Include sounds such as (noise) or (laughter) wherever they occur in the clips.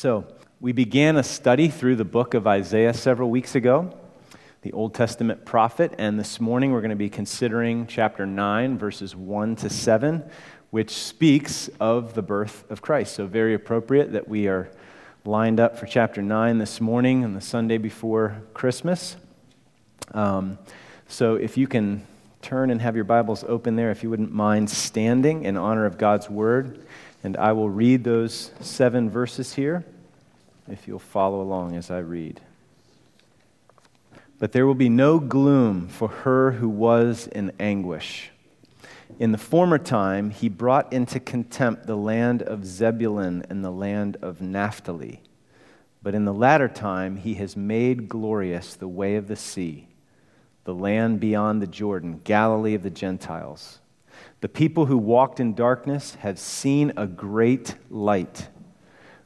So, we began a study through the book of Isaiah several weeks ago, the Old Testament prophet, and this morning we're going to be considering chapter 9, verses 1 to 7, which speaks of the birth of Christ. So, very appropriate that we are lined up for chapter 9 this morning and the Sunday before Christmas. Um, so, if you can turn and have your Bibles open there, if you wouldn't mind standing in honor of God's word, and I will read those seven verses here, if you'll follow along as I read. But there will be no gloom for her who was in anguish. In the former time, he brought into contempt the land of Zebulun and the land of Naphtali. But in the latter time, he has made glorious the way of the sea, the land beyond the Jordan, Galilee of the Gentiles. The people who walked in darkness have seen a great light.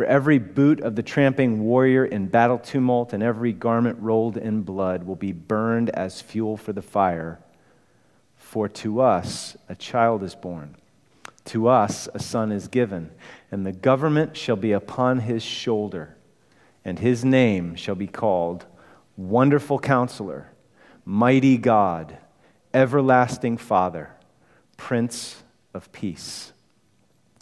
For every boot of the tramping warrior in battle tumult and every garment rolled in blood will be burned as fuel for the fire. For to us a child is born to us a son is given, and the government shall be upon his shoulder, and his name shall be called Wonderful Counselor, Mighty God, Everlasting Father, Prince of Peace.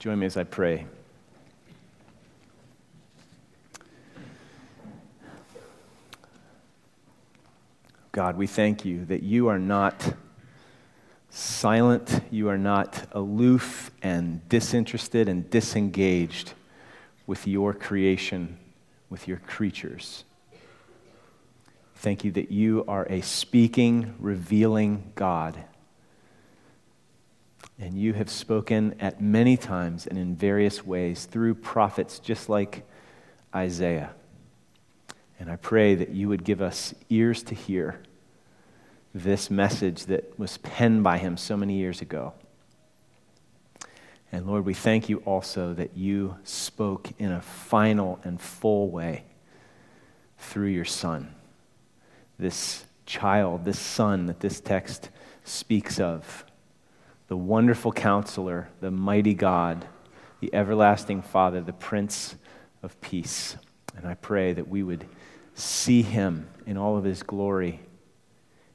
Join me as I pray. God, we thank you that you are not silent, you are not aloof and disinterested and disengaged with your creation, with your creatures. Thank you that you are a speaking, revealing God. And you have spoken at many times and in various ways through prophets just like Isaiah. And I pray that you would give us ears to hear this message that was penned by him so many years ago. And Lord, we thank you also that you spoke in a final and full way through your Son. This child, this Son that this text speaks of, the wonderful counselor, the mighty God, the everlasting Father, the Prince of Peace. And I pray that we would see him in all of his glory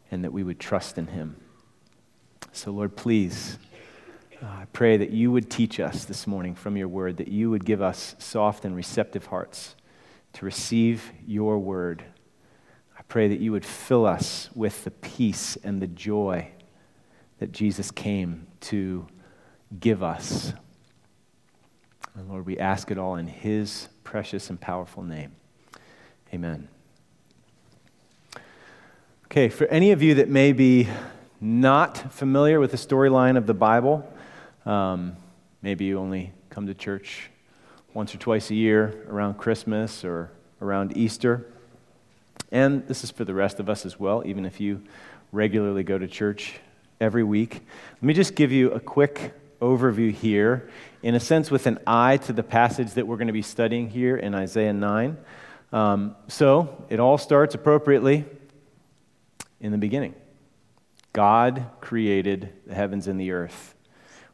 and that we would trust in him. So, Lord, please, uh, I pray that you would teach us this morning from your word, that you would give us soft and receptive hearts to receive your word. I pray that you would fill us with the peace and the joy that Jesus came to give us. And Lord, we ask it all in his precious and powerful name. Amen. Okay, for any of you that may be not familiar with the storyline of the Bible, um, maybe you only come to church once or twice a year around Christmas or around Easter. And this is for the rest of us as well, even if you regularly go to church every week. Let me just give you a quick overview here, in a sense, with an eye to the passage that we're going to be studying here in Isaiah 9. Um, so it all starts appropriately in the beginning. God created the heavens and the earth,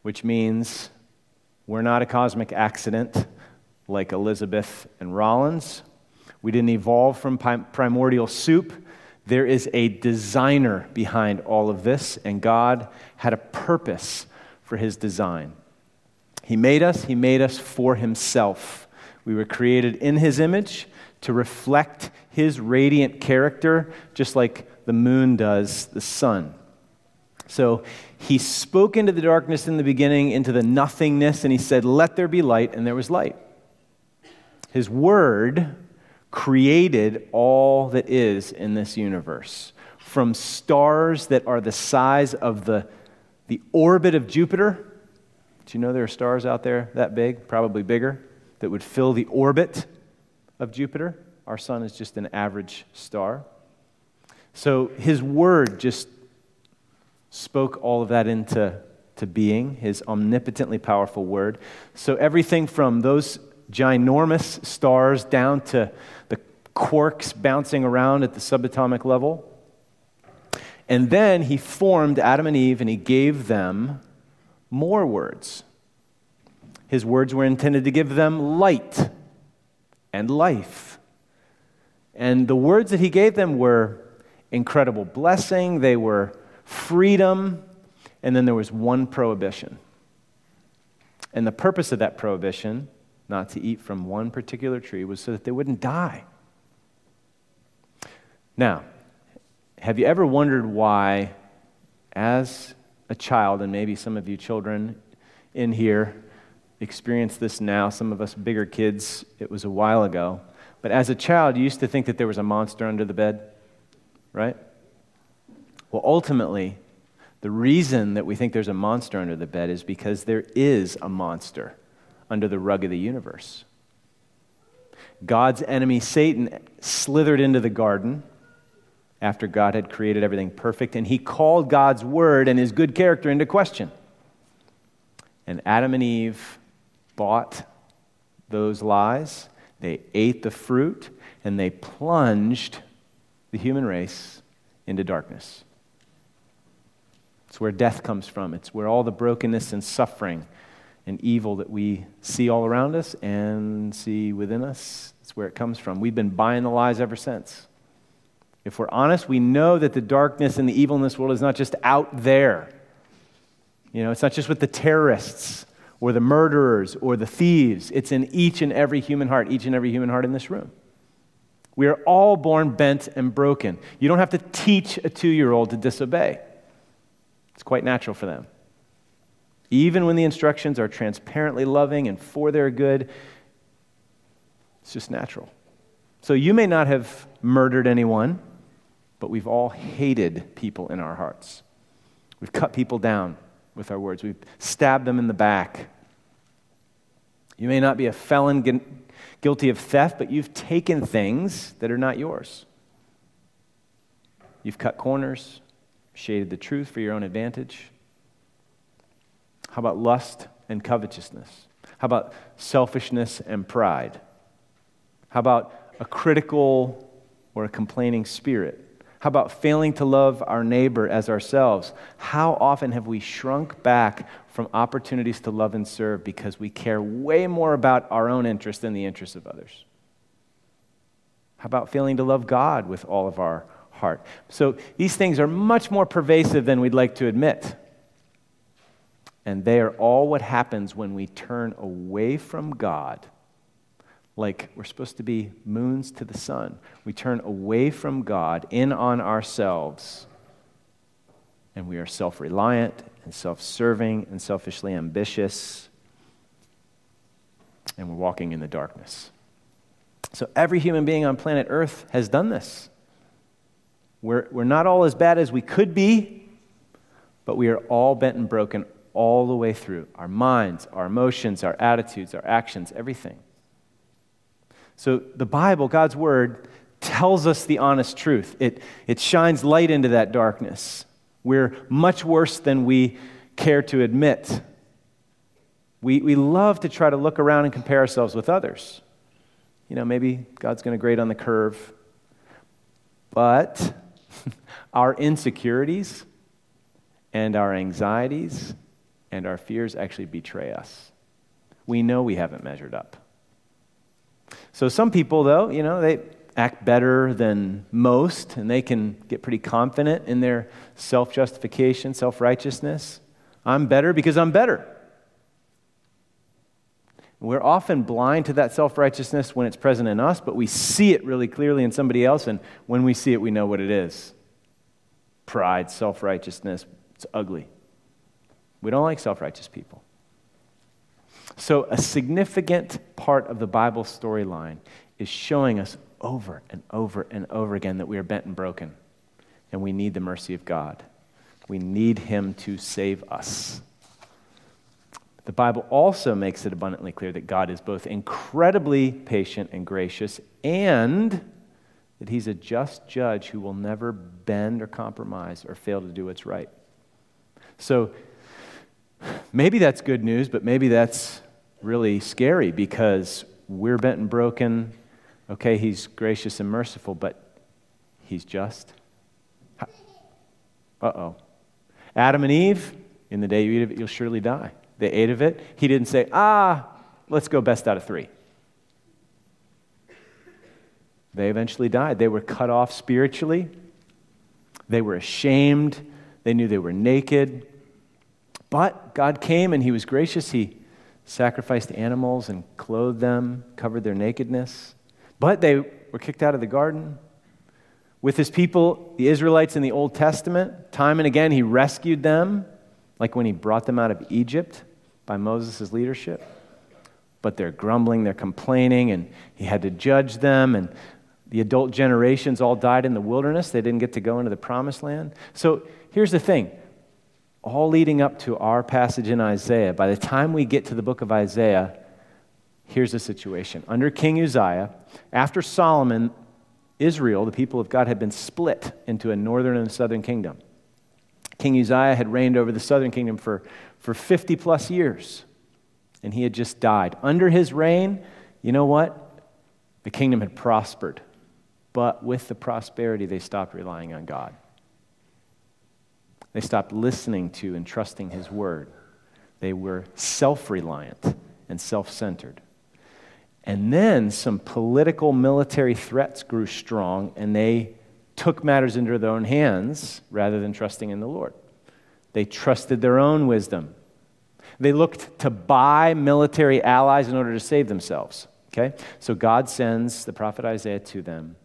which means we're not a cosmic accident like Elizabeth and Rollins. We didn't evolve from primordial soup. There is a designer behind all of this, and God had a purpose for his design. He made us, he made us for himself. We were created in his image to reflect his radiant character, just like the moon does the sun. So he spoke into the darkness in the beginning, into the nothingness, and he said, Let there be light, and there was light. His word created all that is in this universe, from stars that are the size of the, the orbit of Jupiter. Do you know there are stars out there that big, probably bigger, that would fill the orbit of Jupiter? Our sun is just an average star. So his word just spoke all of that into to being, his omnipotently powerful word. So everything from those ginormous stars down to quarks bouncing around at the subatomic level. And then he formed Adam and Eve and he gave them more words. His words were intended to give them light and life. And the words that he gave them were incredible blessing, they were freedom, and then there was one prohibition. And the purpose of that prohibition, not to eat from one particular tree, was so that they wouldn't die. Now, have you ever wondered why, as a child, and maybe some of you children in here experience this now, some of us bigger kids, it was a while ago, but as a child, you used to think that there was a monster under the bed, right? Well, ultimately, the reason that we think there's a monster under the bed is because there is a monster under the rug of the universe. God's enemy, Satan, slithered into the garden after God had created everything perfect, and he called God's word and his good character into question. And Adam and Eve bought those lies, they ate the fruit, and they plunged the human race into darkness. It's where death comes from. It's where all the brokenness and suffering and evil that we see all around us and see within us, it's where it comes from. We've been buying the lies ever since. If we're honest, we know that the darkness and the evil in this world is not just out there. You know, it's not just with the terrorists or the murderers or the thieves. It's in each and every human heart, each and every human heart in this room. We are all born bent and broken. You don't have to teach a two year old to disobey. It's quite natural for them. Even when the instructions are transparently loving and for their good, it's just natural. So you may not have murdered anyone, but we've all hated people in our hearts. We've cut people down with our words, we've stabbed them in the back. You may not be a felon guilty of theft, but you've taken things that are not yours. You've cut corners, shaded the truth for your own advantage? How about lust and covetousness? How about selfishness and pride? How about a critical or a complaining spirit? How about failing to love our neighbor as ourselves? How often have we shrunk back from opportunities to love and serve because we care way more about our own interest than the interests of others? How about failing to love God with all of our heart. So these things are much more pervasive than we'd like to admit. And they are all what happens when we turn away from God. Like we're supposed to be moons to the sun. We turn away from God, in on ourselves, and we are self reliant and self serving and selfishly ambitious, and we're walking in the darkness. So every human being on planet Earth has done this. We're, we're not all as bad as we could be, but we are all bent and broken all the way through our minds, our emotions, our attitudes, our actions, everything. So the Bible, God's Word, tells us the honest truth. It, it shines light into that darkness. We're much worse than we care to admit. We, we love to try to look around and compare ourselves with others. You know, maybe God's going to grade on the curve. But (laughs) our insecurities and our anxieties and our fears actually betray us. We know we haven't measured up. So some people, though, you know, they act better than most, and they can get pretty confident in their self justification, self righteousness. I'm better because I'm better. We're often blind to that self righteousness when it's present in us, but we see it really clearly in somebody else, and when we see it, we know what it is pride, self righteousness. It's ugly. We don't like self righteous people. So, a significant part of the Bible storyline is showing us over and over and over again that we are bent and broken, and we need the mercy of God. We need Him to save us. The Bible also makes it abundantly clear that God is both incredibly patient and gracious and that He's a just judge who will never bend or compromise or fail to do what's right. So maybe that's good news, but maybe that's really scary because we're bent and broken. Okay, He's gracious and merciful, but He's just. Uh oh. Adam and Eve, in the day you eat of it, you'll surely die. They ate of it. He didn't say, ah, let's go best out of three. They eventually died. They were cut off spiritually. They were ashamed. They knew they were naked. But God came and He was gracious. He sacrificed animals and clothed them, covered their nakedness. But they were kicked out of the garden. With His people, the Israelites in the Old Testament, time and again He rescued them, like when He brought them out of Egypt by Moses' leadership. But they're grumbling, they're complaining, and he had to judge them. And the adult generations all died in the wilderness. They didn't get to go into the promised land. So here's the thing all leading up to our passage in Isaiah, by the time we get to the book of Isaiah, here's the situation. Under King Uzziah, after Solomon, Israel, the people of God, had been split into a northern and a southern kingdom. King Uzziah had reigned over the southern kingdom for, for 50 plus years, and he had just died. Under his reign, you know what? The kingdom had prospered. But with the prosperity, they stopped relying on God. They stopped listening to and trusting his word. They were self reliant and self centered. And then some political military threats grew strong, and they took matters into their own hands rather than trusting in the Lord. They trusted their own wisdom. They looked to buy military allies in order to save themselves. Okay? So God sends the prophet Isaiah to them.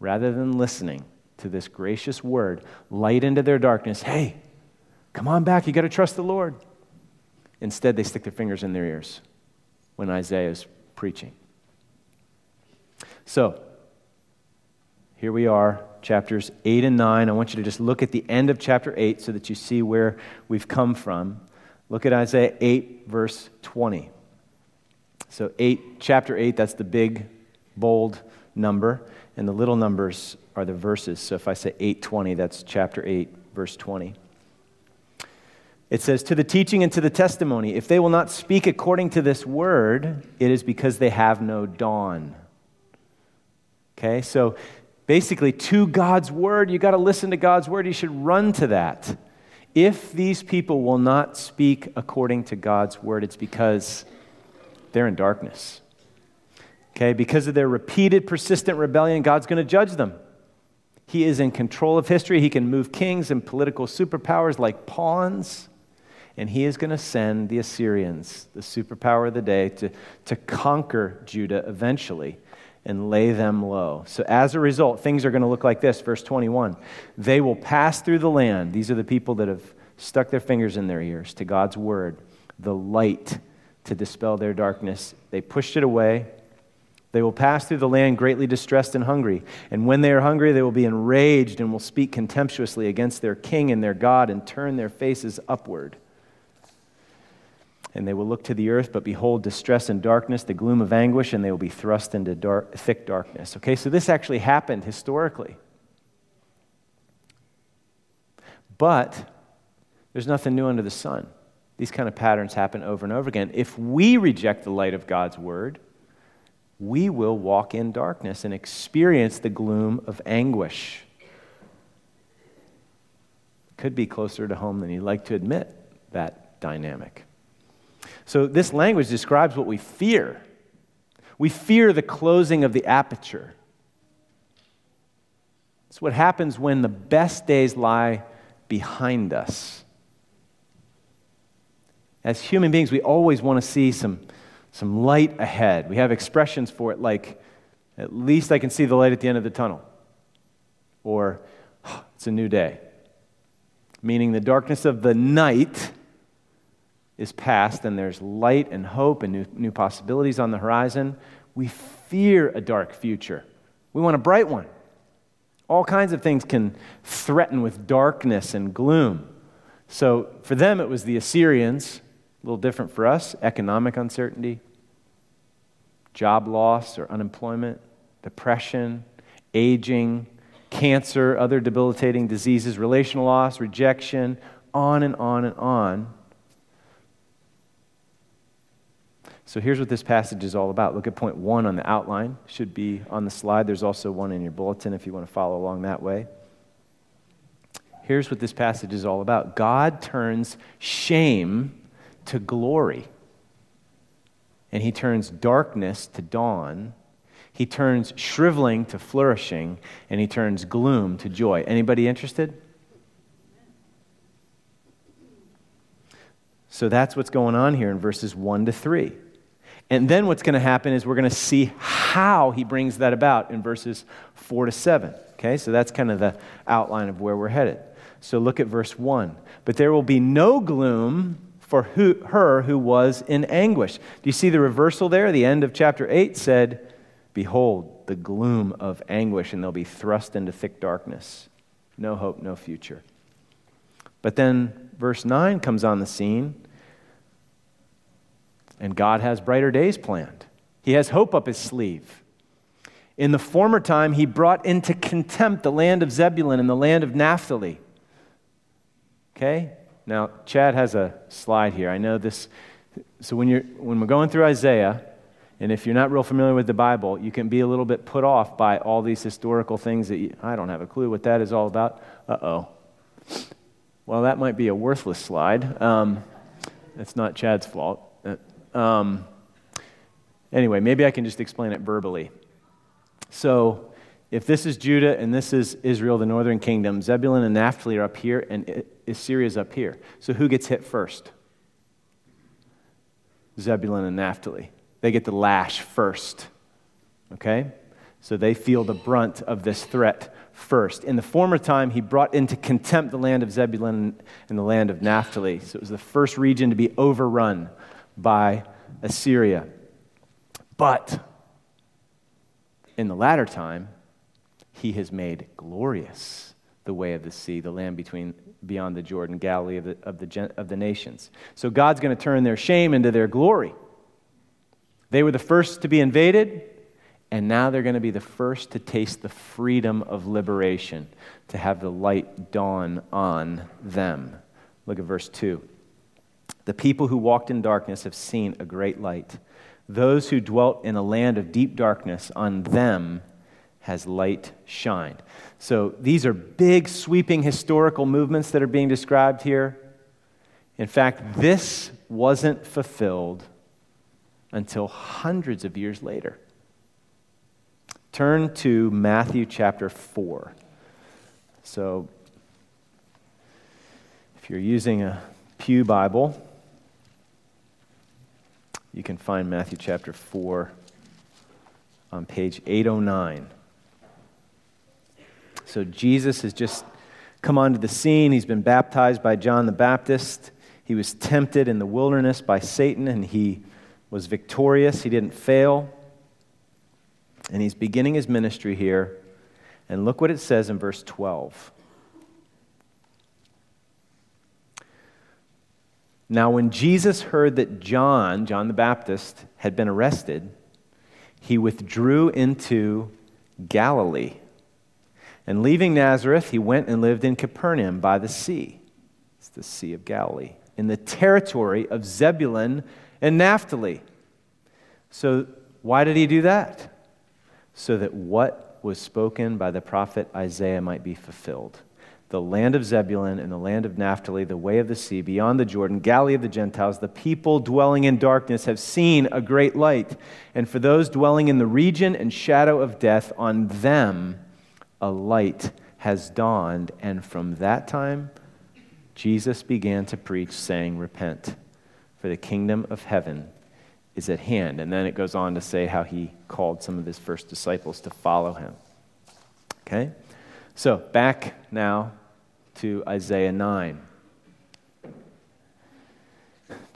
Rather than listening to this gracious word, light into their darkness, hey, come on back, you got to trust the Lord. Instead, they stick their fingers in their ears when Isaiah is preaching. So, here we are, chapters 8 and 9. I want you to just look at the end of chapter 8 so that you see where we've come from. Look at Isaiah 8, verse 20. So, 8, chapter 8, that's the big, bold number, and the little numbers are the verses. So, if I say 820, that's chapter 8, verse 20. It says, To the teaching and to the testimony, if they will not speak according to this word, it is because they have no dawn. Okay, so basically to God's word. You got to listen to God's word. You should run to that. If these people will not speak according to God's word, it's because they're in darkness. Okay, because of their repeated, persistent rebellion, God's going to judge them. He is in control of history. He can move kings and political superpowers like pawns. And he is going to send the Assyrians, the superpower of the day, to, to conquer Judah eventually and lay them low. So, as a result, things are going to look like this. Verse 21 They will pass through the land. These are the people that have stuck their fingers in their ears to God's word, the light to dispel their darkness. They pushed it away. They will pass through the land greatly distressed and hungry. And when they are hungry, they will be enraged and will speak contemptuously against their king and their God and turn their faces upward and they will look to the earth, but behold distress and darkness, the gloom of anguish, and they will be thrust into dark, thick darkness. Okay, so this actually happened historically. But there's nothing new under the sun. These kind of patterns happen over and over again. If we reject the light of God's word, we will walk in darkness and experience the gloom of anguish. Could be closer to home than you'd like to admit, that dynamic. So, this language describes what we fear. We fear the closing of the aperture. It's what happens when the best days lie behind us. As human beings, we always want to see some, some light ahead. We have expressions for it like, at least I can see the light at the end of the tunnel, or oh, it's a new day. Meaning the darkness of the night is past and there's light and hope and new, new possibilities on the horizon. We fear a dark future. We want a bright one. All kinds of things can threaten with darkness and gloom. So for them, it was the Assyrians, a little different for us economic uncertainty, job loss or unemployment, depression, aging, cancer, other debilitating diseases, relational loss, rejection, on and on and on. So here's what this passage is all about. Look at point one on the outline. Should be on the slide. There's also one in your bulletin if you want to follow along that way. Here's what this passage is all about God turns shame to glory, and he turns darkness to dawn. He turns shriveling to flourishing, and he turns gloom to joy. Anybody interested? So that's what's going on here in verses 1 to 3. And then what's going to happen is we're going to see how he brings that about in verses 4 to 7. Okay, so that's kind of the outline of where we're headed. So look at verse 1. But there will be no gloom for who, her who was in anguish. Do you see the reversal there? The end of chapter 8 said, Behold, the gloom of anguish, and they'll be thrust into thick darkness. No hope, no future. But then verse 9 comes on the scene and God has brighter days planned. He has hope up his sleeve. In the former time, he brought into contempt the land of Zebulun and the land of Naphtali. Okay? Now, Chad has a slide here. I know this. So, when, you're, when we're going through Isaiah, and if you're not real familiar with the Bible, you can be a little bit put off by all these historical things that you, I don't have a clue what that is all about. Uh oh. Well, that might be a worthless slide. Um, it's not Chad's fault. Um, anyway, maybe I can just explain it verbally. So, if this is Judah and this is Israel, the northern kingdom, Zebulun and Naphtali are up here and Assyria is up here. So, who gets hit first? Zebulun and Naphtali. They get the lash first. Okay? So they feel the brunt of this threat first. In the former time, he brought into contempt the land of Zebulun and the land of Naphtali. So it was the first region to be overrun by Assyria. But in the latter time, he has made glorious the way of the sea, the land between, beyond the Jordan, Galilee of the, of the, of the nations. So God's going to turn their shame into their glory. They were the first to be invaded, and now they're going to be the first to taste the freedom of liberation, to have the light dawn on them. Look at verse 2. The people who walked in darkness have seen a great light. Those who dwelt in a land of deep darkness, on them has light shined. So these are big, sweeping historical movements that are being described here. In fact, this wasn't fulfilled until hundreds of years later. Turn to Matthew chapter 4. So, if you're using a Pew Bible, you can find Matthew chapter 4 on page 809. So Jesus has just come onto the scene. He's been baptized by John the Baptist. He was tempted in the wilderness by Satan, and he was victorious. He didn't fail. And he's beginning his ministry here. And look what it says in verse 12. Now, when Jesus heard that John, John the Baptist, had been arrested, he withdrew into Galilee. And leaving Nazareth, he went and lived in Capernaum by the sea. It's the Sea of Galilee, in the territory of Zebulun and Naphtali. So, why did he do that? So that what was spoken by the prophet Isaiah might be fulfilled the land of Zebulun and the land of Naphtali, the way of the sea, beyond the Jordan, Galilee of the Gentiles, the people dwelling in darkness have seen a great light. And for those dwelling in the region and shadow of death, on them a light has dawned. And from that time, Jesus began to preach, saying, Repent, for the kingdom of heaven is at hand. And then it goes on to say how he called some of his first disciples to follow him. Okay? So, back now to Isaiah 9.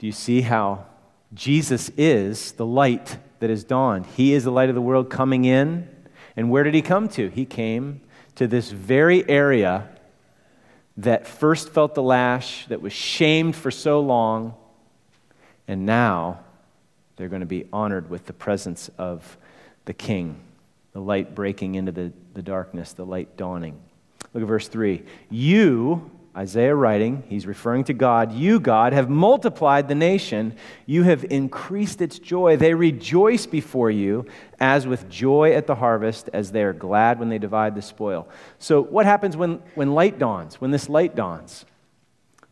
Do you see how Jesus is the light that has dawned? He is the light of the world coming in. And where did he come to? He came to this very area that first felt the lash, that was shamed for so long, and now they're going to be honored with the presence of the King, the light breaking into the, the darkness, the light dawning. Look at verse 3. You, Isaiah writing, he's referring to God, you, God, have multiplied the nation. You have increased its joy. They rejoice before you as with joy at the harvest, as they are glad when they divide the spoil. So, what happens when, when light dawns, when this light dawns?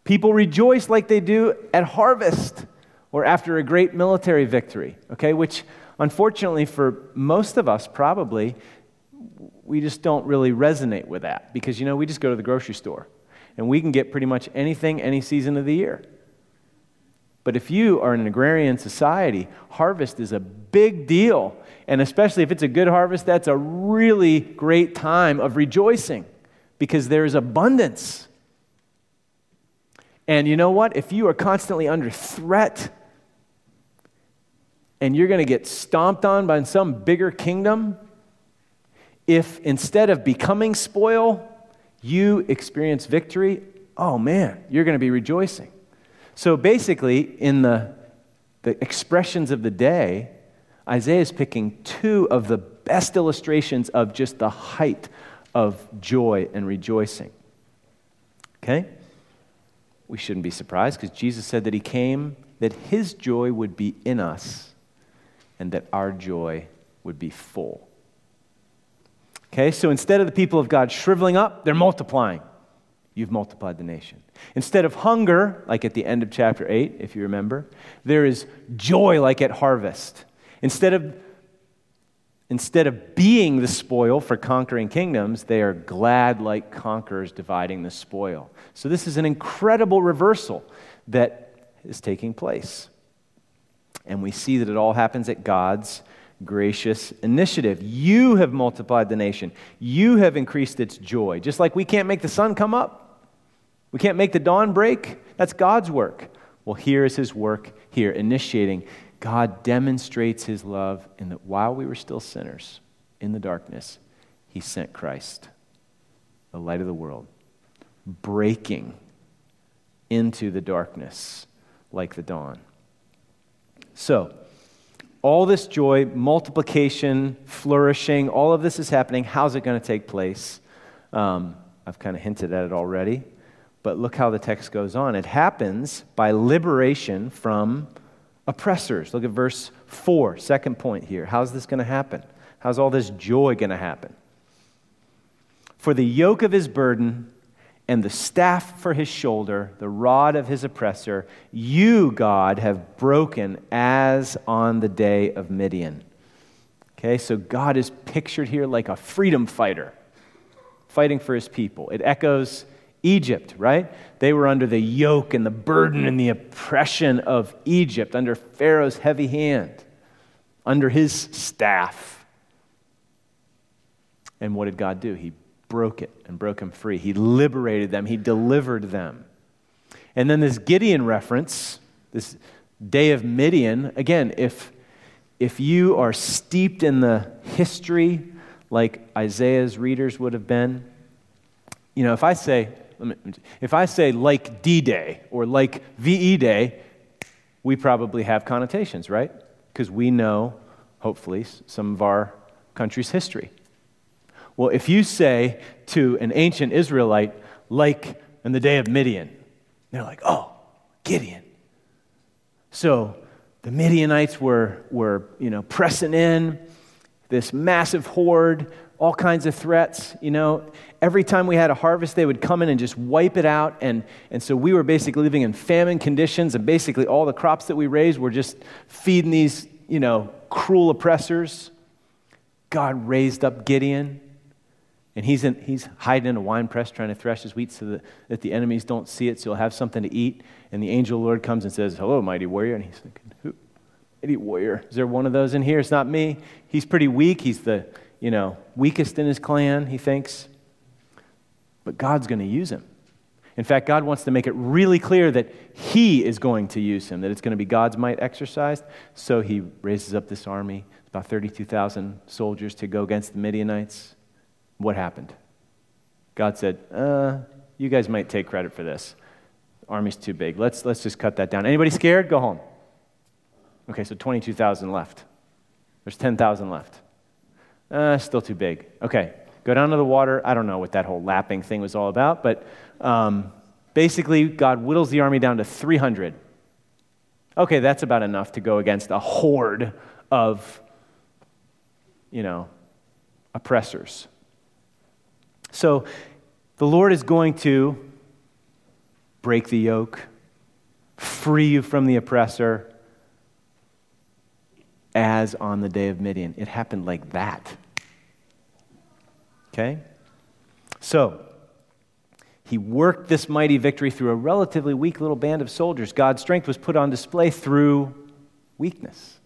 People rejoice like they do at harvest or after a great military victory, okay, which unfortunately for most of us probably, we just don't really resonate with that because, you know, we just go to the grocery store and we can get pretty much anything any season of the year. But if you are an agrarian society, harvest is a big deal. And especially if it's a good harvest, that's a really great time of rejoicing because there is abundance. And you know what? If you are constantly under threat and you're going to get stomped on by some bigger kingdom, if instead of becoming spoil, you experience victory, oh man, you're going to be rejoicing. So basically, in the, the expressions of the day, Isaiah is picking two of the best illustrations of just the height of joy and rejoicing. Okay? We shouldn't be surprised because Jesus said that he came that his joy would be in us and that our joy would be full. Okay, so instead of the people of God shriveling up, they're multiplying. You've multiplied the nation. Instead of hunger, like at the end of chapter 8, if you remember, there is joy like at harvest. Instead of, instead of being the spoil for conquering kingdoms, they are glad like conquerors dividing the spoil. So this is an incredible reversal that is taking place. And we see that it all happens at God's gracious initiative. You have multiplied the nation, you have increased its joy. Just like we can't make the sun come up, we can't make the dawn break. That's God's work. Well, here is his work here, initiating. God demonstrates his love in that while we were still sinners in the darkness, he sent Christ, the light of the world, breaking into the darkness like the dawn. So, all this joy, multiplication, flourishing, all of this is happening. How's it going to take place? Um, I've kind of hinted at it already. But look how the text goes on. It happens by liberation from oppressors. Look at verse 4, second point here. How's this going to happen? How's all this joy going to happen? For the yoke of his burden and the staff for his shoulder, the rod of his oppressor, you, God, have broken as on the day of Midian. Okay, so God is pictured here like a freedom fighter fighting for his people. It echoes Egypt, right? They were under the yoke and the burden and the oppression of Egypt, under Pharaoh's heavy hand, under his staff. And what did God do? He broke it and broke them free. He liberated them, He delivered them. And then this Gideon reference, this day of Midian, again, if, if you are steeped in the history like Isaiah's readers would have been, you know, if I say, if I say like D Day or like VE Day, we probably have connotations, right? Because we know, hopefully, some of our country's history. Well, if you say to an ancient Israelite, like in the day of Midian, they're like, oh, Gideon. So the Midianites were, were you know, pressing in, this massive horde, all kinds of threats. You know, every time we had a harvest, they would come in and just wipe it out. And, and so we were basically living in famine conditions, and basically all the crops that we raised were just feeding these, you know, cruel oppressors. God raised up Gideon and he's, in, he's hiding in a wine press trying to thresh his wheat so that, that the enemies don't see it, so he'll have something to eat. And the angel Lord comes and says, Hello, mighty warrior. And he's thinking, Who? Mighty warrior. Is there one of those in here? It's not me. He's pretty weak. He's the, you know, weakest in his clan, he thinks. But God's going to use him. In fact, God wants to make it really clear that He is going to use him, that it's going to be God's might exercised. So He raises up this army, about 32,000 soldiers to go against the Midianites. What happened? God said, uh, You guys might take credit for this. Army's too big. Let's, let's just cut that down. Anybody scared? Go home. Okay, so 22,000 left. There's 10,000 left. Uh, still too big. Okay, go down to the water. I don't know what that whole lapping thing was all about, but um, basically, God whittles the army down to 300. Okay, that's about enough to go against a horde of, you know, oppressors. So the Lord is going to break the yoke, free you from the oppressor, as on the day of Midian. It happened like that. Okay? So, he worked this mighty victory through a relatively weak little band of soldiers. God's strength was put on display through weakness.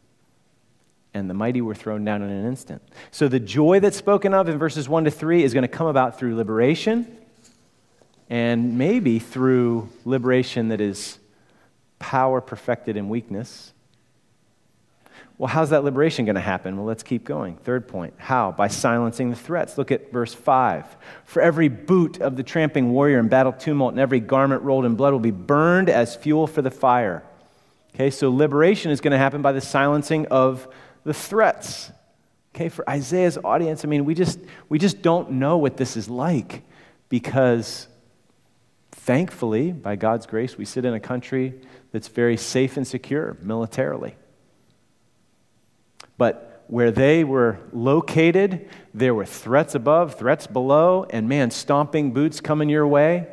And the mighty were thrown down in an instant. So the joy that's spoken of in verses 1 to 3 is going to come about through liberation and maybe through liberation that is power perfected in weakness. Well, how's that liberation going to happen? Well, let's keep going. Third point. How? By silencing the threats. Look at verse 5. For every boot of the tramping warrior in battle tumult and every garment rolled in blood will be burned as fuel for the fire. Okay, so liberation is going to happen by the silencing of the threats. Okay, for Isaiah's audience, I mean, we just, we just don't know what this is like because thankfully, by God's grace, we sit in a country that's very safe and secure militarily. But where they were located, there were threats above, threats below, and man, stomping boots coming your way.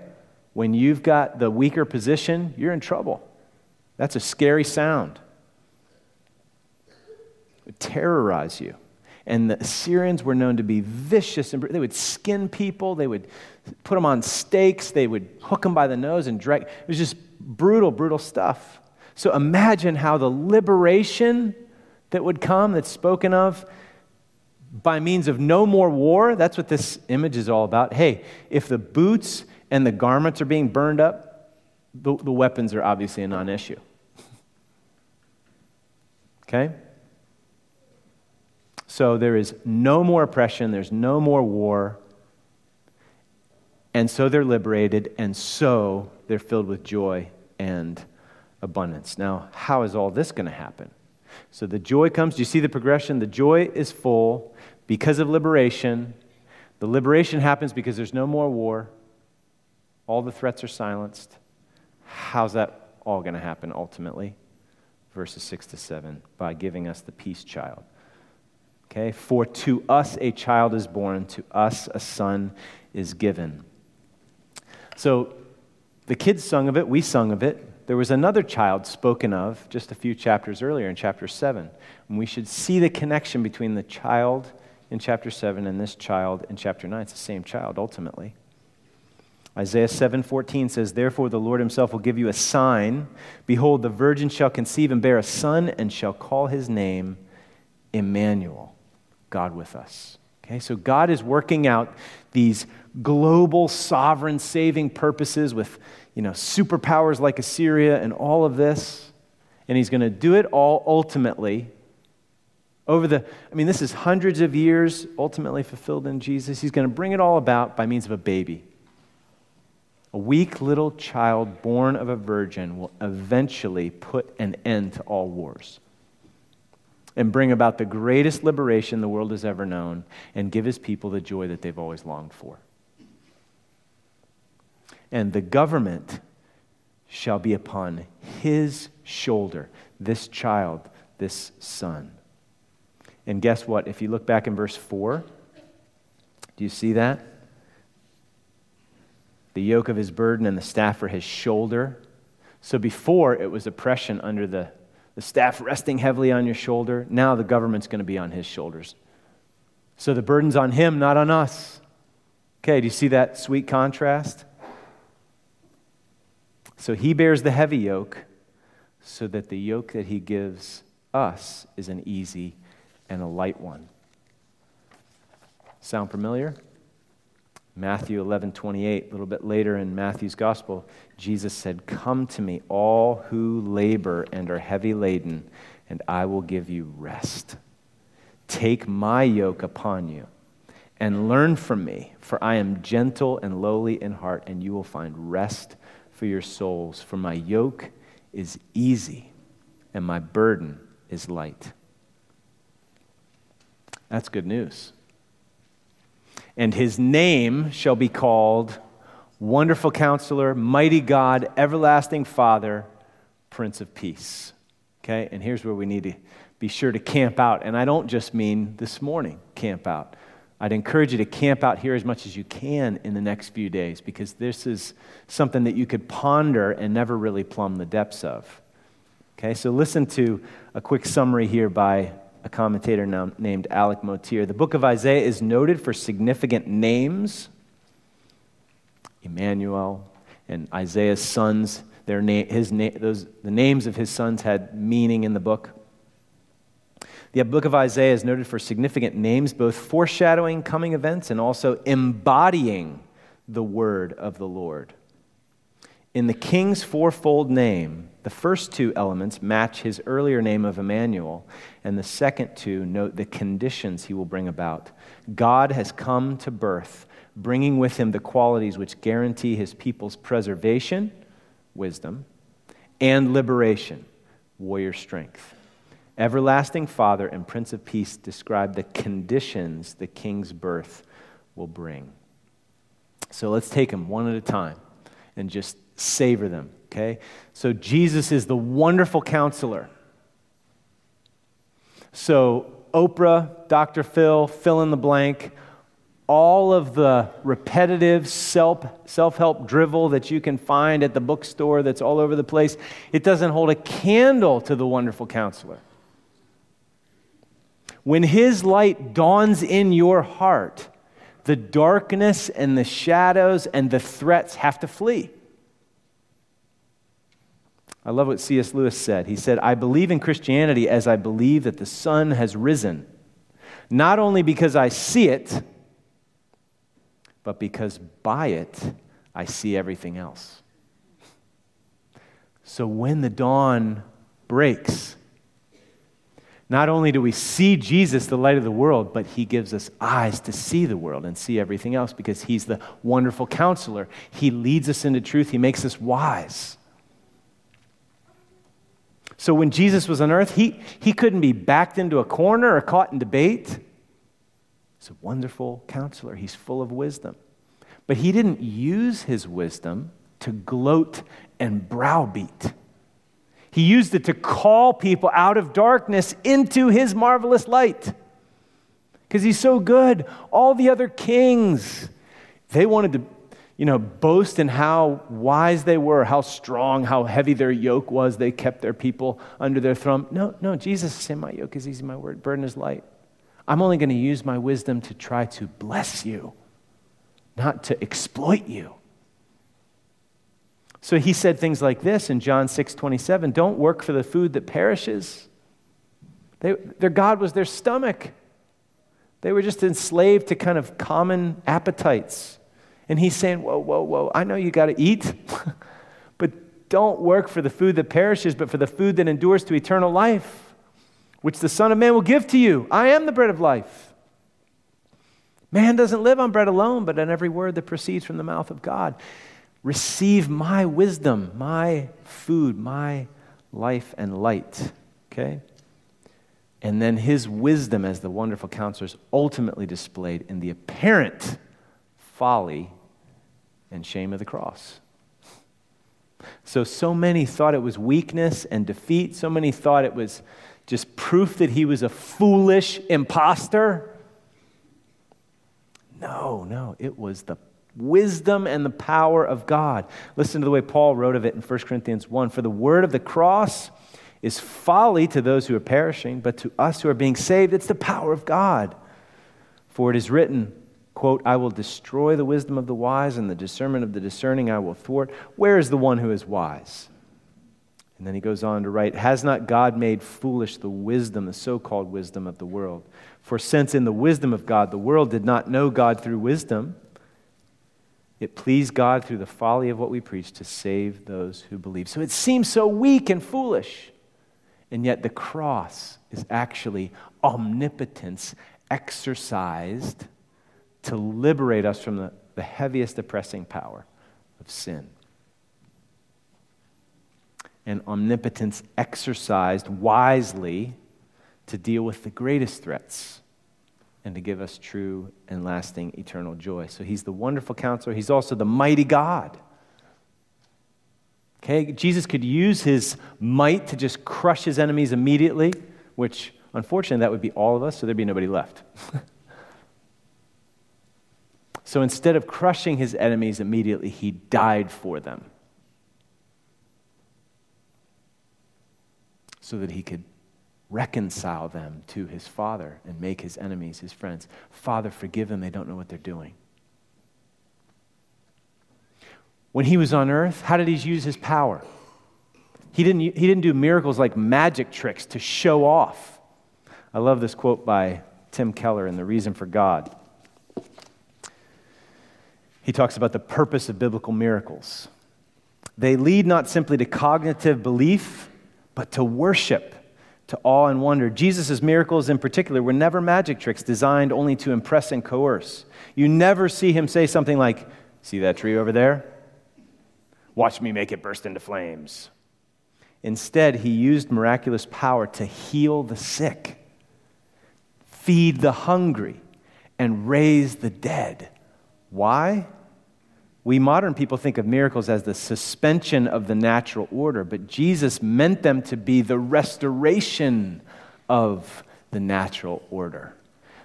When you've got the weaker position, you're in trouble. That's a scary sound. Terrorize you. And the Assyrians were known to be vicious. And they would skin people, they would put them on stakes, they would hook them by the nose and drag. It was just brutal, brutal stuff. So imagine how the liberation that would come that's spoken of by means of no more war. That's what this image is all about. Hey, if the boots and the garments are being burned up, the, the weapons are obviously a non issue. (laughs) Okay? So there is no more oppression, there's no more war. And so they're liberated, and so they're filled with joy and abundance. Now, how is all this going to happen? So the joy comes. Do you see the progression? The joy is full because of liberation. The liberation happens because there's no more war. All the threats are silenced. How's that all going to happen ultimately? Verses 6 to 7 by giving us the peace child. Okay? For to us a child is born, to us a son is given. So the kids sung of it, we sung of it there was another child spoken of just a few chapters earlier in chapter 7. And we should see the connection between the child in chapter 7 and this child in chapter 9. It's the same child ultimately. Isaiah 7:14 says, "Therefore the Lord himself will give you a sign: behold, the virgin shall conceive and bear a son and shall call his name Emmanuel, God with us." Okay? So God is working out these global sovereign saving purposes with you know, superpowers like Assyria and all of this. And he's going to do it all ultimately over the, I mean, this is hundreds of years ultimately fulfilled in Jesus. He's going to bring it all about by means of a baby. A weak little child born of a virgin will eventually put an end to all wars and bring about the greatest liberation the world has ever known and give his people the joy that they've always longed for and the government shall be upon his shoulder, this child, this son. And guess what? If you look back in verse 4, do you see that? The yoke of his burden and the staff for his shoulder. So before it was oppression under the, the staff resting heavily on your shoulder. Now the government's going to be on his shoulders. So the burden's on him, not on us. Okay, do you see that sweet contrast? So he bears the heavy yoke so that the yoke that he gives us is an easy and a light one. Sound familiar? Matthew 11, 28, a little bit later in Matthew's gospel, Jesus said, Come to me, all who labor and are heavy laden, and I will give you rest. Take my yoke upon you and learn from me, for I am gentle and lowly in heart, and you will find rest for your souls. For my yoke is easy, and my burden is light. That's good news and his name shall be called Wonderful Counselor, Mighty God, Everlasting Father, Prince of Peace. Okay, and here's where we need to be sure to camp out. And I don't just mean this morning, camp out. I'd encourage you to camp out here as much as you can in the next few days because this is something that you could ponder and never really plumb the depths of. Okay, so listen to a quick summary here by a commentator now named Alec Motyer. The book of Isaiah is noted for significant names Emmanuel and Isaiah's sons. Their name, his na- those, the names of his sons had meaning in the book. The book of Isaiah is noted for significant names, both foreshadowing coming events and also embodying the word of the Lord. In the king's fourfold name, the first two elements match his earlier name of Emmanuel, and the second two note the conditions he will bring about. God has come to birth, bringing with him the qualities which guarantee his people's preservation, wisdom, and liberation, warrior strength. Everlasting Father and Prince of Peace describe the conditions the king's birth will bring. So let's take them one at a time and just savor them, okay? So Jesus is the wonderful counselor. So Oprah, Dr. Phil, fill in the blank, all of the repetitive self self help drivel that you can find at the bookstore that's all over the place, it doesn't hold a candle to the wonderful counselor. When his light dawns in your heart, the darkness and the shadows and the threats have to flee. I love what C.S. Lewis said. He said, I believe in Christianity as I believe that the sun has risen, not only because I see it, but because by it I see everything else. So when the dawn breaks, not only do we see Jesus, the light of the world, but he gives us eyes to see the world and see everything else because he's the wonderful counselor. He leads us into truth, he makes us wise. So when Jesus was on earth, he, he couldn't be backed into a corner or caught in debate. He's a wonderful counselor, he's full of wisdom. But he didn't use his wisdom to gloat and browbeat. He used it to call people out of darkness into his marvelous light. Because he's so good. All the other kings, they wanted to you know, boast in how wise they were, how strong, how heavy their yoke was. They kept their people under their thumb. No, no, Jesus said, My yoke is easy, my word, burden is light. I'm only going to use my wisdom to try to bless you, not to exploit you. So he said things like this in John 6 27 Don't work for the food that perishes. They, their God was their stomach. They were just enslaved to kind of common appetites. And he's saying, Whoa, whoa, whoa, I know you got to eat, (laughs) but don't work for the food that perishes, but for the food that endures to eternal life, which the Son of Man will give to you. I am the bread of life. Man doesn't live on bread alone, but on every word that proceeds from the mouth of God. Receive my wisdom, my food, my life and light. Okay? And then his wisdom as the wonderful counselor is ultimately displayed in the apparent folly and shame of the cross. So, so many thought it was weakness and defeat. So many thought it was just proof that he was a foolish impostor. No, no, it was the wisdom and the power of God. Listen to the way Paul wrote of it in 1 Corinthians 1 For the word of the cross is folly to those who are perishing, but to us who are being saved, it's the power of God. For it is written, quote, I will destroy the wisdom of the wise and the discernment of the discerning I will thwart. Where is the one who is wise? And then he goes on to write Has not God made foolish the wisdom, the so called wisdom of the world? For since in the wisdom of God, the world did not know God through wisdom, it pleased God through the folly of what we preach to save those who believe. So it seems so weak and foolish. And yet the cross is actually omnipotence exercised to liberate us from the, the heaviest oppressing power of sin and omnipotence exercised wisely to deal with the greatest threats and to give us true and lasting eternal joy. So he's the wonderful counselor. He's also the mighty God. Okay, Jesus could use his might to just crush his enemies immediately, which unfortunately that would be all of us, so there'd be nobody left. (laughs) so instead of crushing his enemies immediately, he died for them. so that he could reconcile them to his Father and make his enemies his friends. Father, forgive them, they don't know what they're doing. When he was on earth, how did he use his power? He didn't, he didn't do miracles like magic tricks to show off. I love this quote by Tim Keller in The Reason for God. He talks about the purpose of biblical miracles. They lead not simply to cognitive belief but to worship, to awe and wonder. Jesus' miracles in particular were never magic tricks designed only to impress and coerce. You never see him say something like, See that tree over there? Watch me make it burst into flames. Instead, he used miraculous power to heal the sick, feed the hungry, and raise the dead. Why? We modern people think of miracles as the suspension of the natural order, but Jesus meant them to be the restoration of the natural order.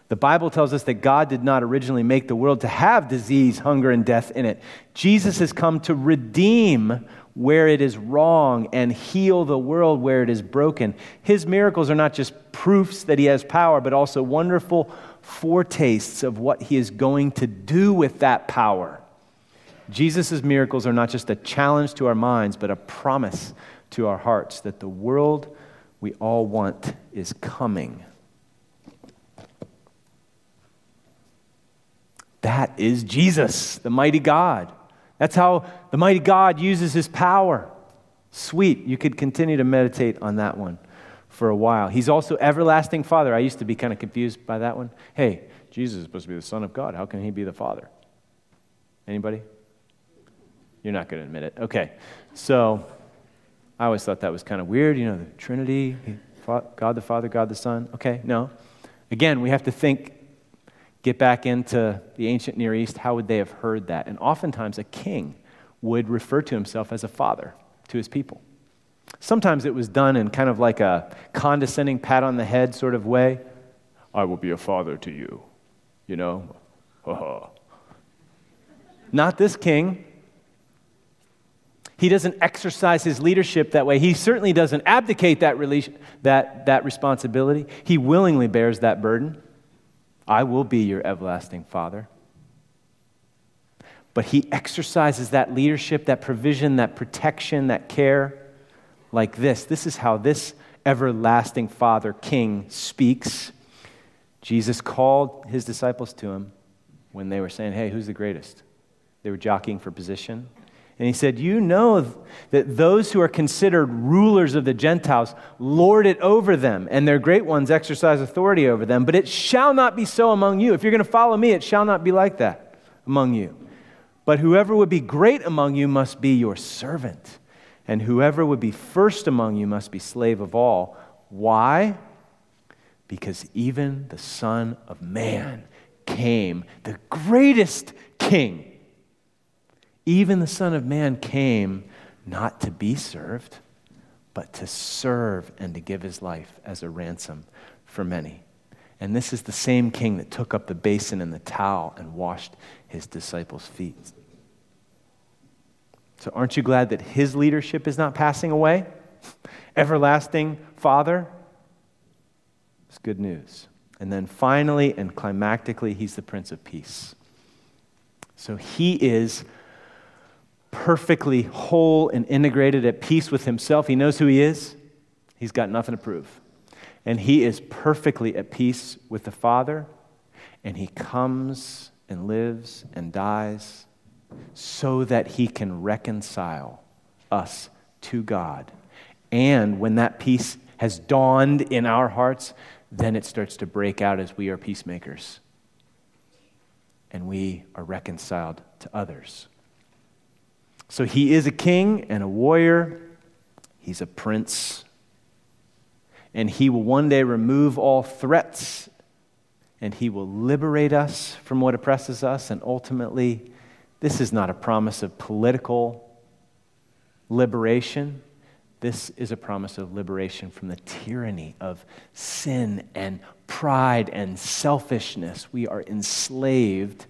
The Bible tells us that God did not originally make the world to have disease, hunger, and death in it. Jesus has come to redeem where it is wrong and heal the world where it is broken. His miracles are not just proofs that he has power, but also wonderful foretastes of what he is going to do with that power. Jesus' miracles are not just a challenge to our minds, but a promise to our hearts that the world we all want is coming. That is Jesus, the mighty God. That's how the mighty God uses his power. Sweet. You could continue to meditate on that one for a while. He's also everlasting Father. I used to be kind of confused by that one. Hey, Jesus is supposed to be the Son of God. How can he be the Father? Anybody? You're not going to admit it. Okay. So I always thought that was kind of weird. You know, the Trinity, God the Father, God the Son. Okay, no. Again, we have to think, get back into the ancient Near East. How would they have heard that? And oftentimes, a king would refer to himself as a father to his people. Sometimes it was done in kind of like a condescending pat on the head sort of way. I will be a father to you, you know? Not this king. He doesn't exercise his leadership that way. He certainly doesn't abdicate that, that, that responsibility. He willingly bears that burden. I will be your everlasting Father. But he exercises that leadership, that provision, that protection, that care like this. This is how this everlasting Father, King, speaks. Jesus called his disciples to him when they were saying, Hey, who's the greatest? They were jockeying for position. And he said, You know that those who are considered rulers of the Gentiles lord it over them, and their great ones exercise authority over them. But it shall not be so among you. If you're going to follow me, it shall not be like that among you. But whoever would be great among you must be your servant, and whoever would be first among you must be slave of all. Why? Because even the Son of Man came, the greatest king even the Son of Man came not to be served, but to serve and to give his life as a ransom for many. And this is the same king that took up the basin and the towel and washed his disciples' feet. So, aren't you glad that his leadership is not passing away? (laughs) Everlasting Father? It's good news. And then finally and climactically, he's the Prince of Peace. So, he is perfectly whole and integrated at peace with himself. He knows who he is, he's got nothing to prove. And he is perfectly at peace with the Father, and he comes and lives and dies so that he can reconcile us to God. And when that peace has dawned in our hearts, then it starts to break out as we are peacemakers. And we are reconciled to others. So he is a king and a warrior, he's a prince. And he will one day remove all threats and he will liberate us from what oppresses us. And ultimately, this is not a promise of political liberation. This is a promise of liberation from the tyranny of sin and pride and selfishness. We are enslaved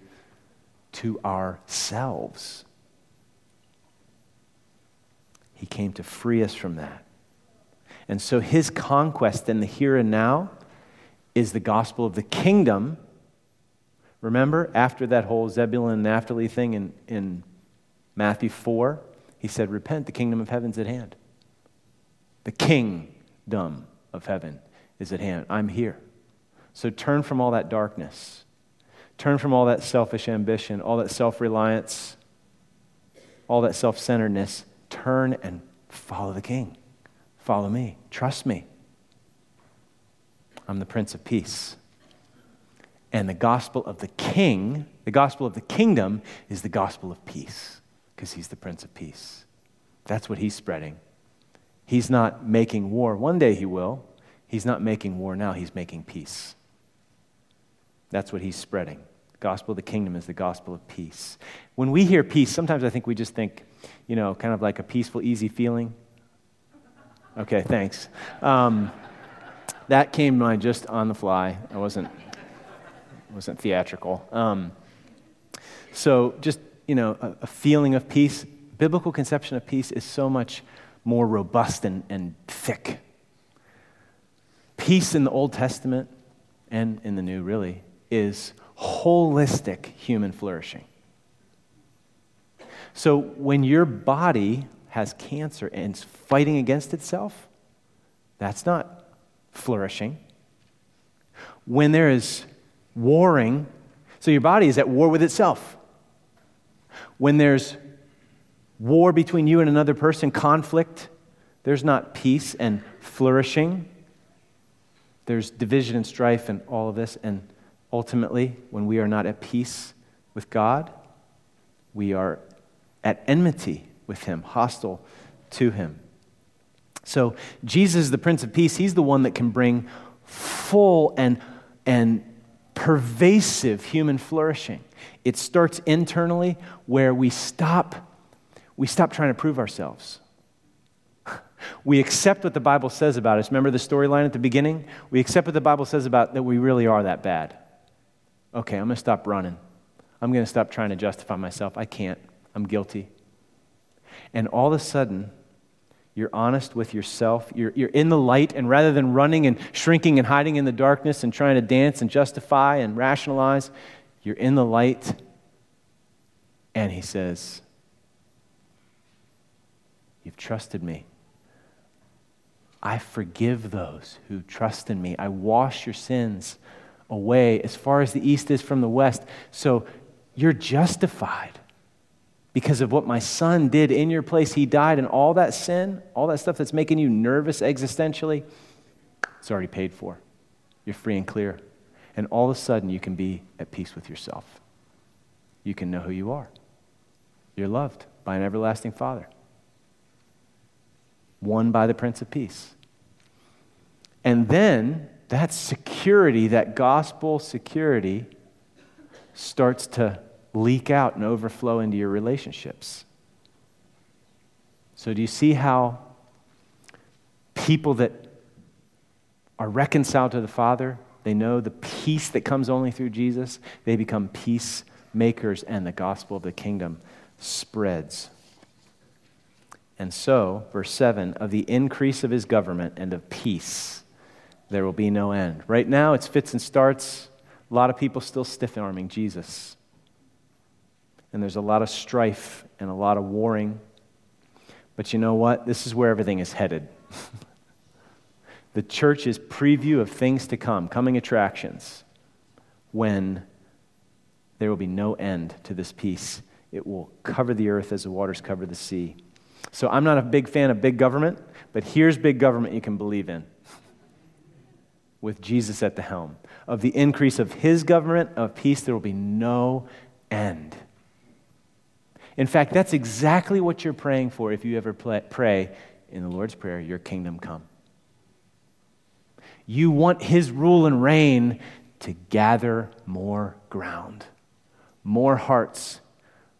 to ourselves. He came to free us from that. And so his conquest in the here and now is the gospel of the kingdom. Remember, after that whole Zebulun and Naphtali thing in, in Matthew 4, he said, Repent, the kingdom of heaven's at hand. The kingdom of heaven is at hand. I'm here. So turn from all that darkness. Turn from all that selfish ambition, all that self reliance, all that self centeredness. Turn and follow the king. Follow me. Trust me. I'm the Prince of Peace. And the gospel of the king, the gospel of the kingdom, is the gospel of peace because he's the Prince of Peace. That's what he's spreading. He's not making war. One day he will. He's not making war now, he's making peace. That's what he's spreading. The gospel of the kingdom is the gospel of peace. When we hear peace, sometimes I think we just think, you know, kind of like a peaceful, easy feeling. Okay, thanks. Um, that came to mind just on the fly. I wasn't, wasn't theatrical. Um, so, just, you know, a, a, feeling of peace. Biblical conception of peace is so much more robust and, and thick. Peace in the Old Testament and in the New, really, is holistic human flourishing. So, when your body has cancer and it's fighting against itself, that's not flourishing. When there is warring, so your body is at war with itself. When there's war between you and another person, conflict, there's not peace and flourishing. There's division and strife and all of this. And ultimately, when we are not at peace with God, we are at enmity with Him, hostile to Him. So, Jesus, the Prince of Peace, he's the one that can bring full and, and pervasive human flourishing. It starts internally where we stop, we stop trying to prove ourselves. (laughs) We accept what the Bible says about us. Remember the storyline at the beginning? We accept what the Bible says about that we really are that bad. Okay, I'm going to stop running. I'm going to stop trying to justify myself. I can't. I'm guilty. And all of a sudden, you're honest with yourself. You're, you're in the light, and rather than running and shrinking and hiding in the darkness and trying to dance and justify and rationalize, you're in the light. And he says, You've trusted me. I forgive those who trust in me. I wash your sins away as far as the east is from the west. So you're justified because of what my son did in your place. He died, and all that sin, all that stuff that's making you nervous existentially, it's already paid for. You're free and clear. And all of a sudden, you can be at peace with yourself. You can know who you are. You're loved by an everlasting Father, won by the Prince of Peace. And then that security, that gospel security, starts to leak out and overflow into your relationships. So, do you see how people that are reconciled to the Father, they know the peace that comes only through Jesus, they become peacemakers, and the gospel of the kingdom spreads. And so, verse 7 of the increase of his government and of peace, there will be no end. Right now, it's fits and starts. A lot of people still stiff arming Jesus. And there's a lot of strife and a lot of warring. But you know what? This is where everything is headed. (laughs) the church's preview of things to come, coming attractions, when there will be no end to this peace. It will cover the earth as the waters cover the sea. So I'm not a big fan of big government, but here's big government you can believe in (laughs) with Jesus at the helm. Of the increase of his government of peace, there will be no end. In fact, that's exactly what you're praying for if you ever pray in the Lord's Prayer, Your kingdom come. You want his rule and reign to gather more ground, more hearts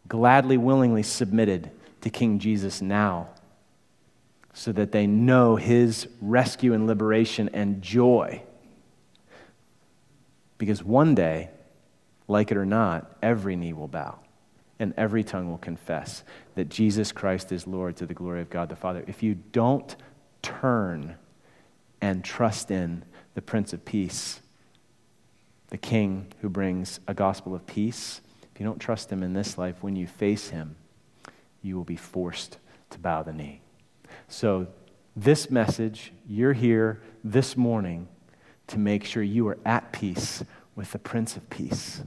gladly, willingly submitted to King Jesus now so that they know his rescue and liberation and joy. Because one day, like it or not, every knee will bow and every tongue will confess that Jesus Christ is Lord to the glory of God the Father. If you don't turn and trust in the Prince of Peace, the King who brings a gospel of peace, if you don't trust him in this life, when you face him, you will be forced to bow the knee. So, this message, you're here this morning to make sure you are at peace with the Prince of Peace.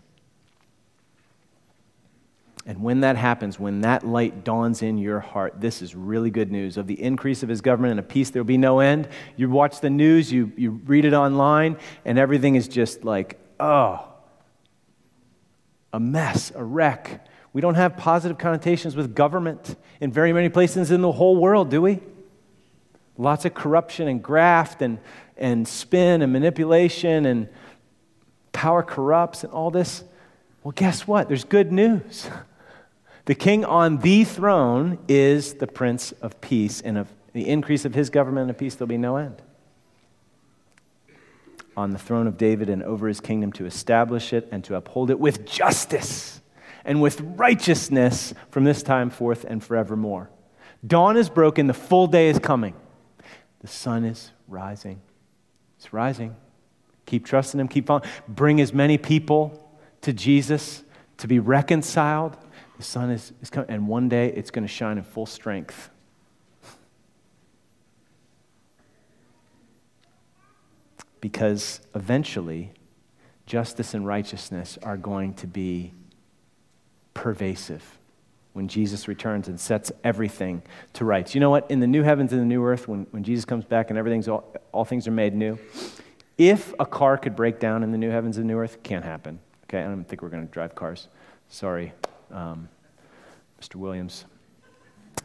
And when that happens, when that light dawns in your heart, this is really good news. Of the increase of his government and a peace, there will be no end. You watch the news, you, you read it online, and everything is just like, oh, a mess, a wreck. We don't have positive connotations with government in very many places in the whole world, do we? Lots of corruption and graft and, and spin and manipulation and power corrupts and all this. Well, guess what? There's good news. (laughs) The king on the throne is the Prince of Peace, and of the increase of his government and peace, there'll be no end. On the throne of David and over his kingdom to establish it and to uphold it with justice and with righteousness from this time forth and forevermore. Dawn is broken, the full day is coming. The sun is rising. It's rising. Keep trusting him, keep following. Bring as many people to Jesus to be reconciled. The sun is, is coming, and one day it's going to shine in full strength. Because eventually, justice and righteousness are going to be pervasive when Jesus returns and sets everything to rights. You know what? In the new heavens and the new earth, when, when Jesus comes back and everything's all, all things are made new, if a car could break down in the new heavens and new earth, can't happen. Okay, I don't think we're going to drive cars. Sorry, um, Mr. Williams.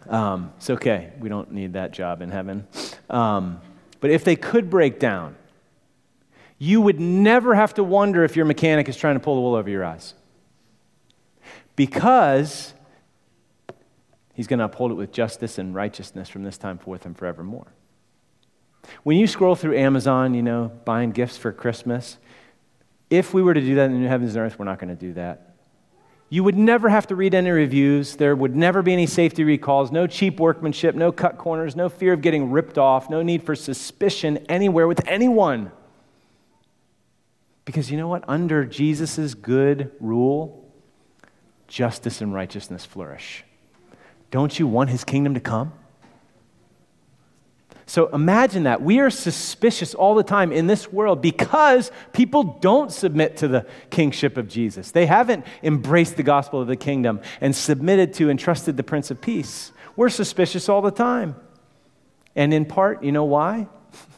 Um, it's okay. We don't need that job in heaven. Um, but if they could break down, you would never have to wonder if your mechanic is trying to pull the wool over your eyes because he's going to uphold it with justice and righteousness from this time forth and forevermore. When you scroll through Amazon, you know, buying gifts for Christmas, if we were to do that in the new heavens and earth, we're not going to do that. You would never have to read any reviews. There would never be any safety recalls, no cheap workmanship, no cut corners, no fear of getting ripped off, no need for suspicion anywhere with anyone. Because you know what? Under Jesus' good rule, justice and righteousness flourish. Don't you want his kingdom to come? So imagine that. We are suspicious all the time in this world because people don't submit to the kingship of Jesus. They haven't embraced the gospel of the kingdom and submitted to and trusted the Prince of Peace. We're suspicious all the time. And in part, you know why? (laughs)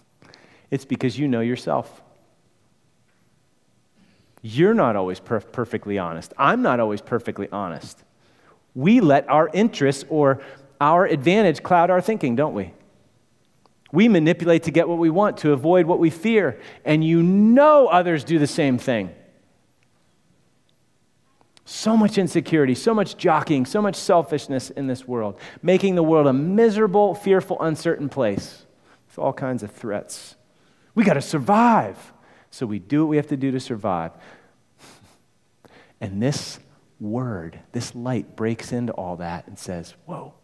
It's because you know yourself. You're not always perf- perfectly honest. I'm not always perfectly honest. We let our interests or our advantage cloud our thinking, don't we? We manipulate to get what we want, to avoid what we fear. And you know others do the same thing. So much insecurity, so much jockeying, so much selfishness in this world, making the world a miserable, fearful, uncertain place with all kinds of threats. We got to survive. So we do what we have to do to survive. (laughs) And this word, this light breaks into all that and says, Whoa,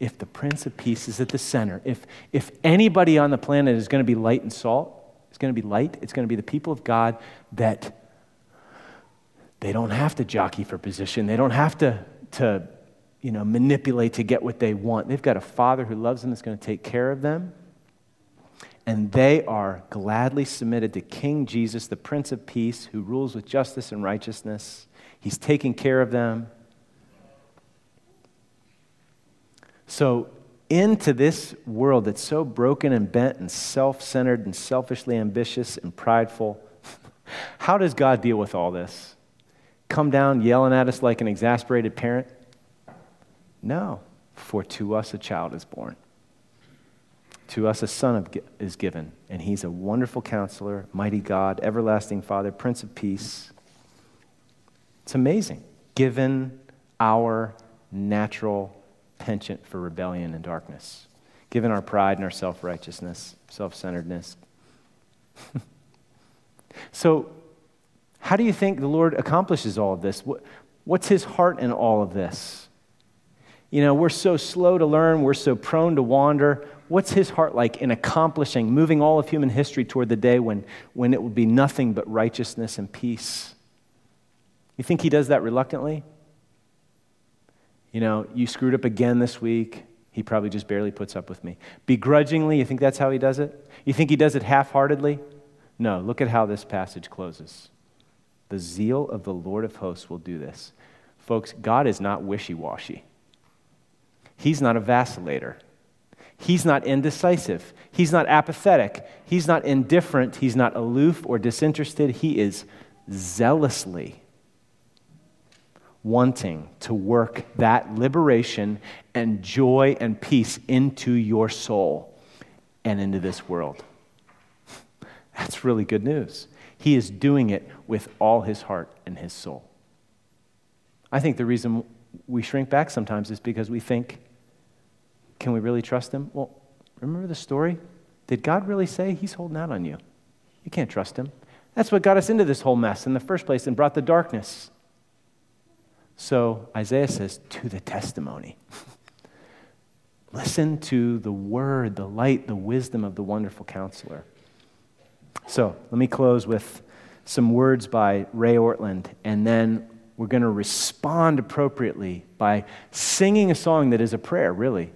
if the Prince of Peace is at the center, if, if anybody on the planet is going to be light and salt, it's going to be light, it's going to be the people of God that, they don't have to jockey for position. They don't have to, to you know, manipulate to get what they want. They've got a father who loves them that's going to take care of them. And they are gladly submitted to King Jesus, the Prince of Peace, who rules with justice and righteousness. He's taking care of them. So, into this world that's so broken and bent and self centered and selfishly ambitious and prideful, (laughs) how does God deal with all this? Come down yelling at us like an exasperated parent? No, for to us a child is born. To us a son is given, and he's a wonderful counselor, mighty God, everlasting Father, Prince of Peace. It's amazing, given our natural penchant for rebellion and darkness, given our pride and our self righteousness, self centeredness. (laughs) so, how do you think the Lord accomplishes all of this? What's his heart in all of this? You know, we're so slow to learn, we're so prone to wander. What's his heart like in accomplishing, moving all of human history toward the day when, when it will be nothing but righteousness and peace? You think he does that reluctantly? You know, you screwed up again this week. He probably just barely puts up with me. Begrudgingly, you think that's how he does it? You think he does it half heartedly? No, look at how this passage closes. The zeal of the Lord of hosts will do this. Folks, God is not wishy washy. He's not a vacillator. He's not indecisive. He's not apathetic. He's not indifferent. He's not aloof or disinterested. He is zealously wanting to work that liberation and joy and peace into your soul and into this world. (laughs) That's really good news. He is doing it with all his heart and his soul. I think the reason we shrink back sometimes is because we think, can we really trust him? Well, remember the story? Did God really say he's holding out on you? You can't trust him. That's what got us into this whole mess in the first place and brought the darkness. So Isaiah says, to the testimony. (laughs) Listen to the word, the light, the wisdom of the wonderful counselor. So let me close with some words by Ray Ortlund, and then we're going to respond appropriately by singing a song that is a prayer, really.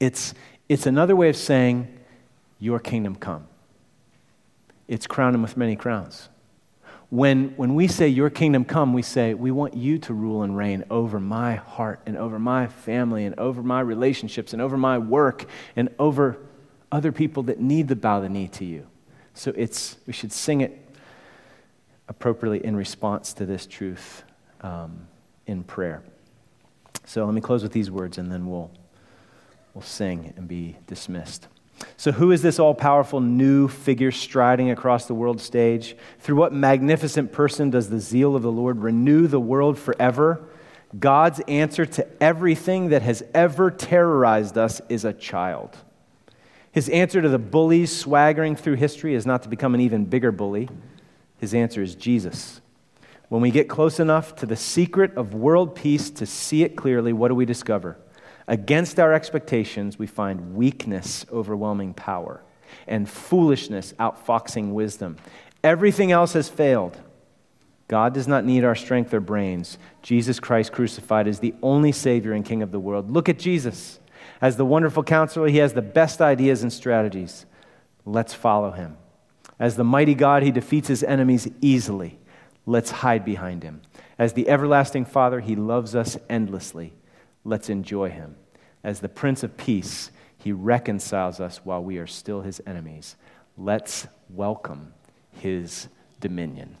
It's, it's another way of saying, Your kingdom come. It's crowning with many crowns. When, when we say, Your kingdom come, we say, We want you to rule and reign over my heart and over my family and over my relationships and over my work and over other people that need to bow the knee to you. So it's, we should sing it appropriately in response to this truth um, in prayer. So let me close with these words and then we'll, we'll sing and be dismissed. So, who is this all powerful new figure striding across the world stage? Through what magnificent person does the zeal of the Lord renew the world forever? God's answer to everything that has ever terrorized us is a child. His answer to the bullies swaggering through history is not to become an even bigger bully. His answer is Jesus. When we get close enough to the secret of world peace to see it clearly, what do we discover? Against our expectations, we find weakness overwhelming power and foolishness outfoxing wisdom. Everything else has failed. God does not need our strength or brains. Jesus Christ crucified is the only Savior and King of the world. Look at Jesus. As the wonderful counselor, he has the best ideas and strategies. Let's follow him. As the mighty God, he defeats his enemies easily. Let's hide behind him. As the everlasting Father, he loves us endlessly. Let's enjoy him. As the Prince of Peace, he reconciles us while we are still his enemies. Let's welcome his dominion.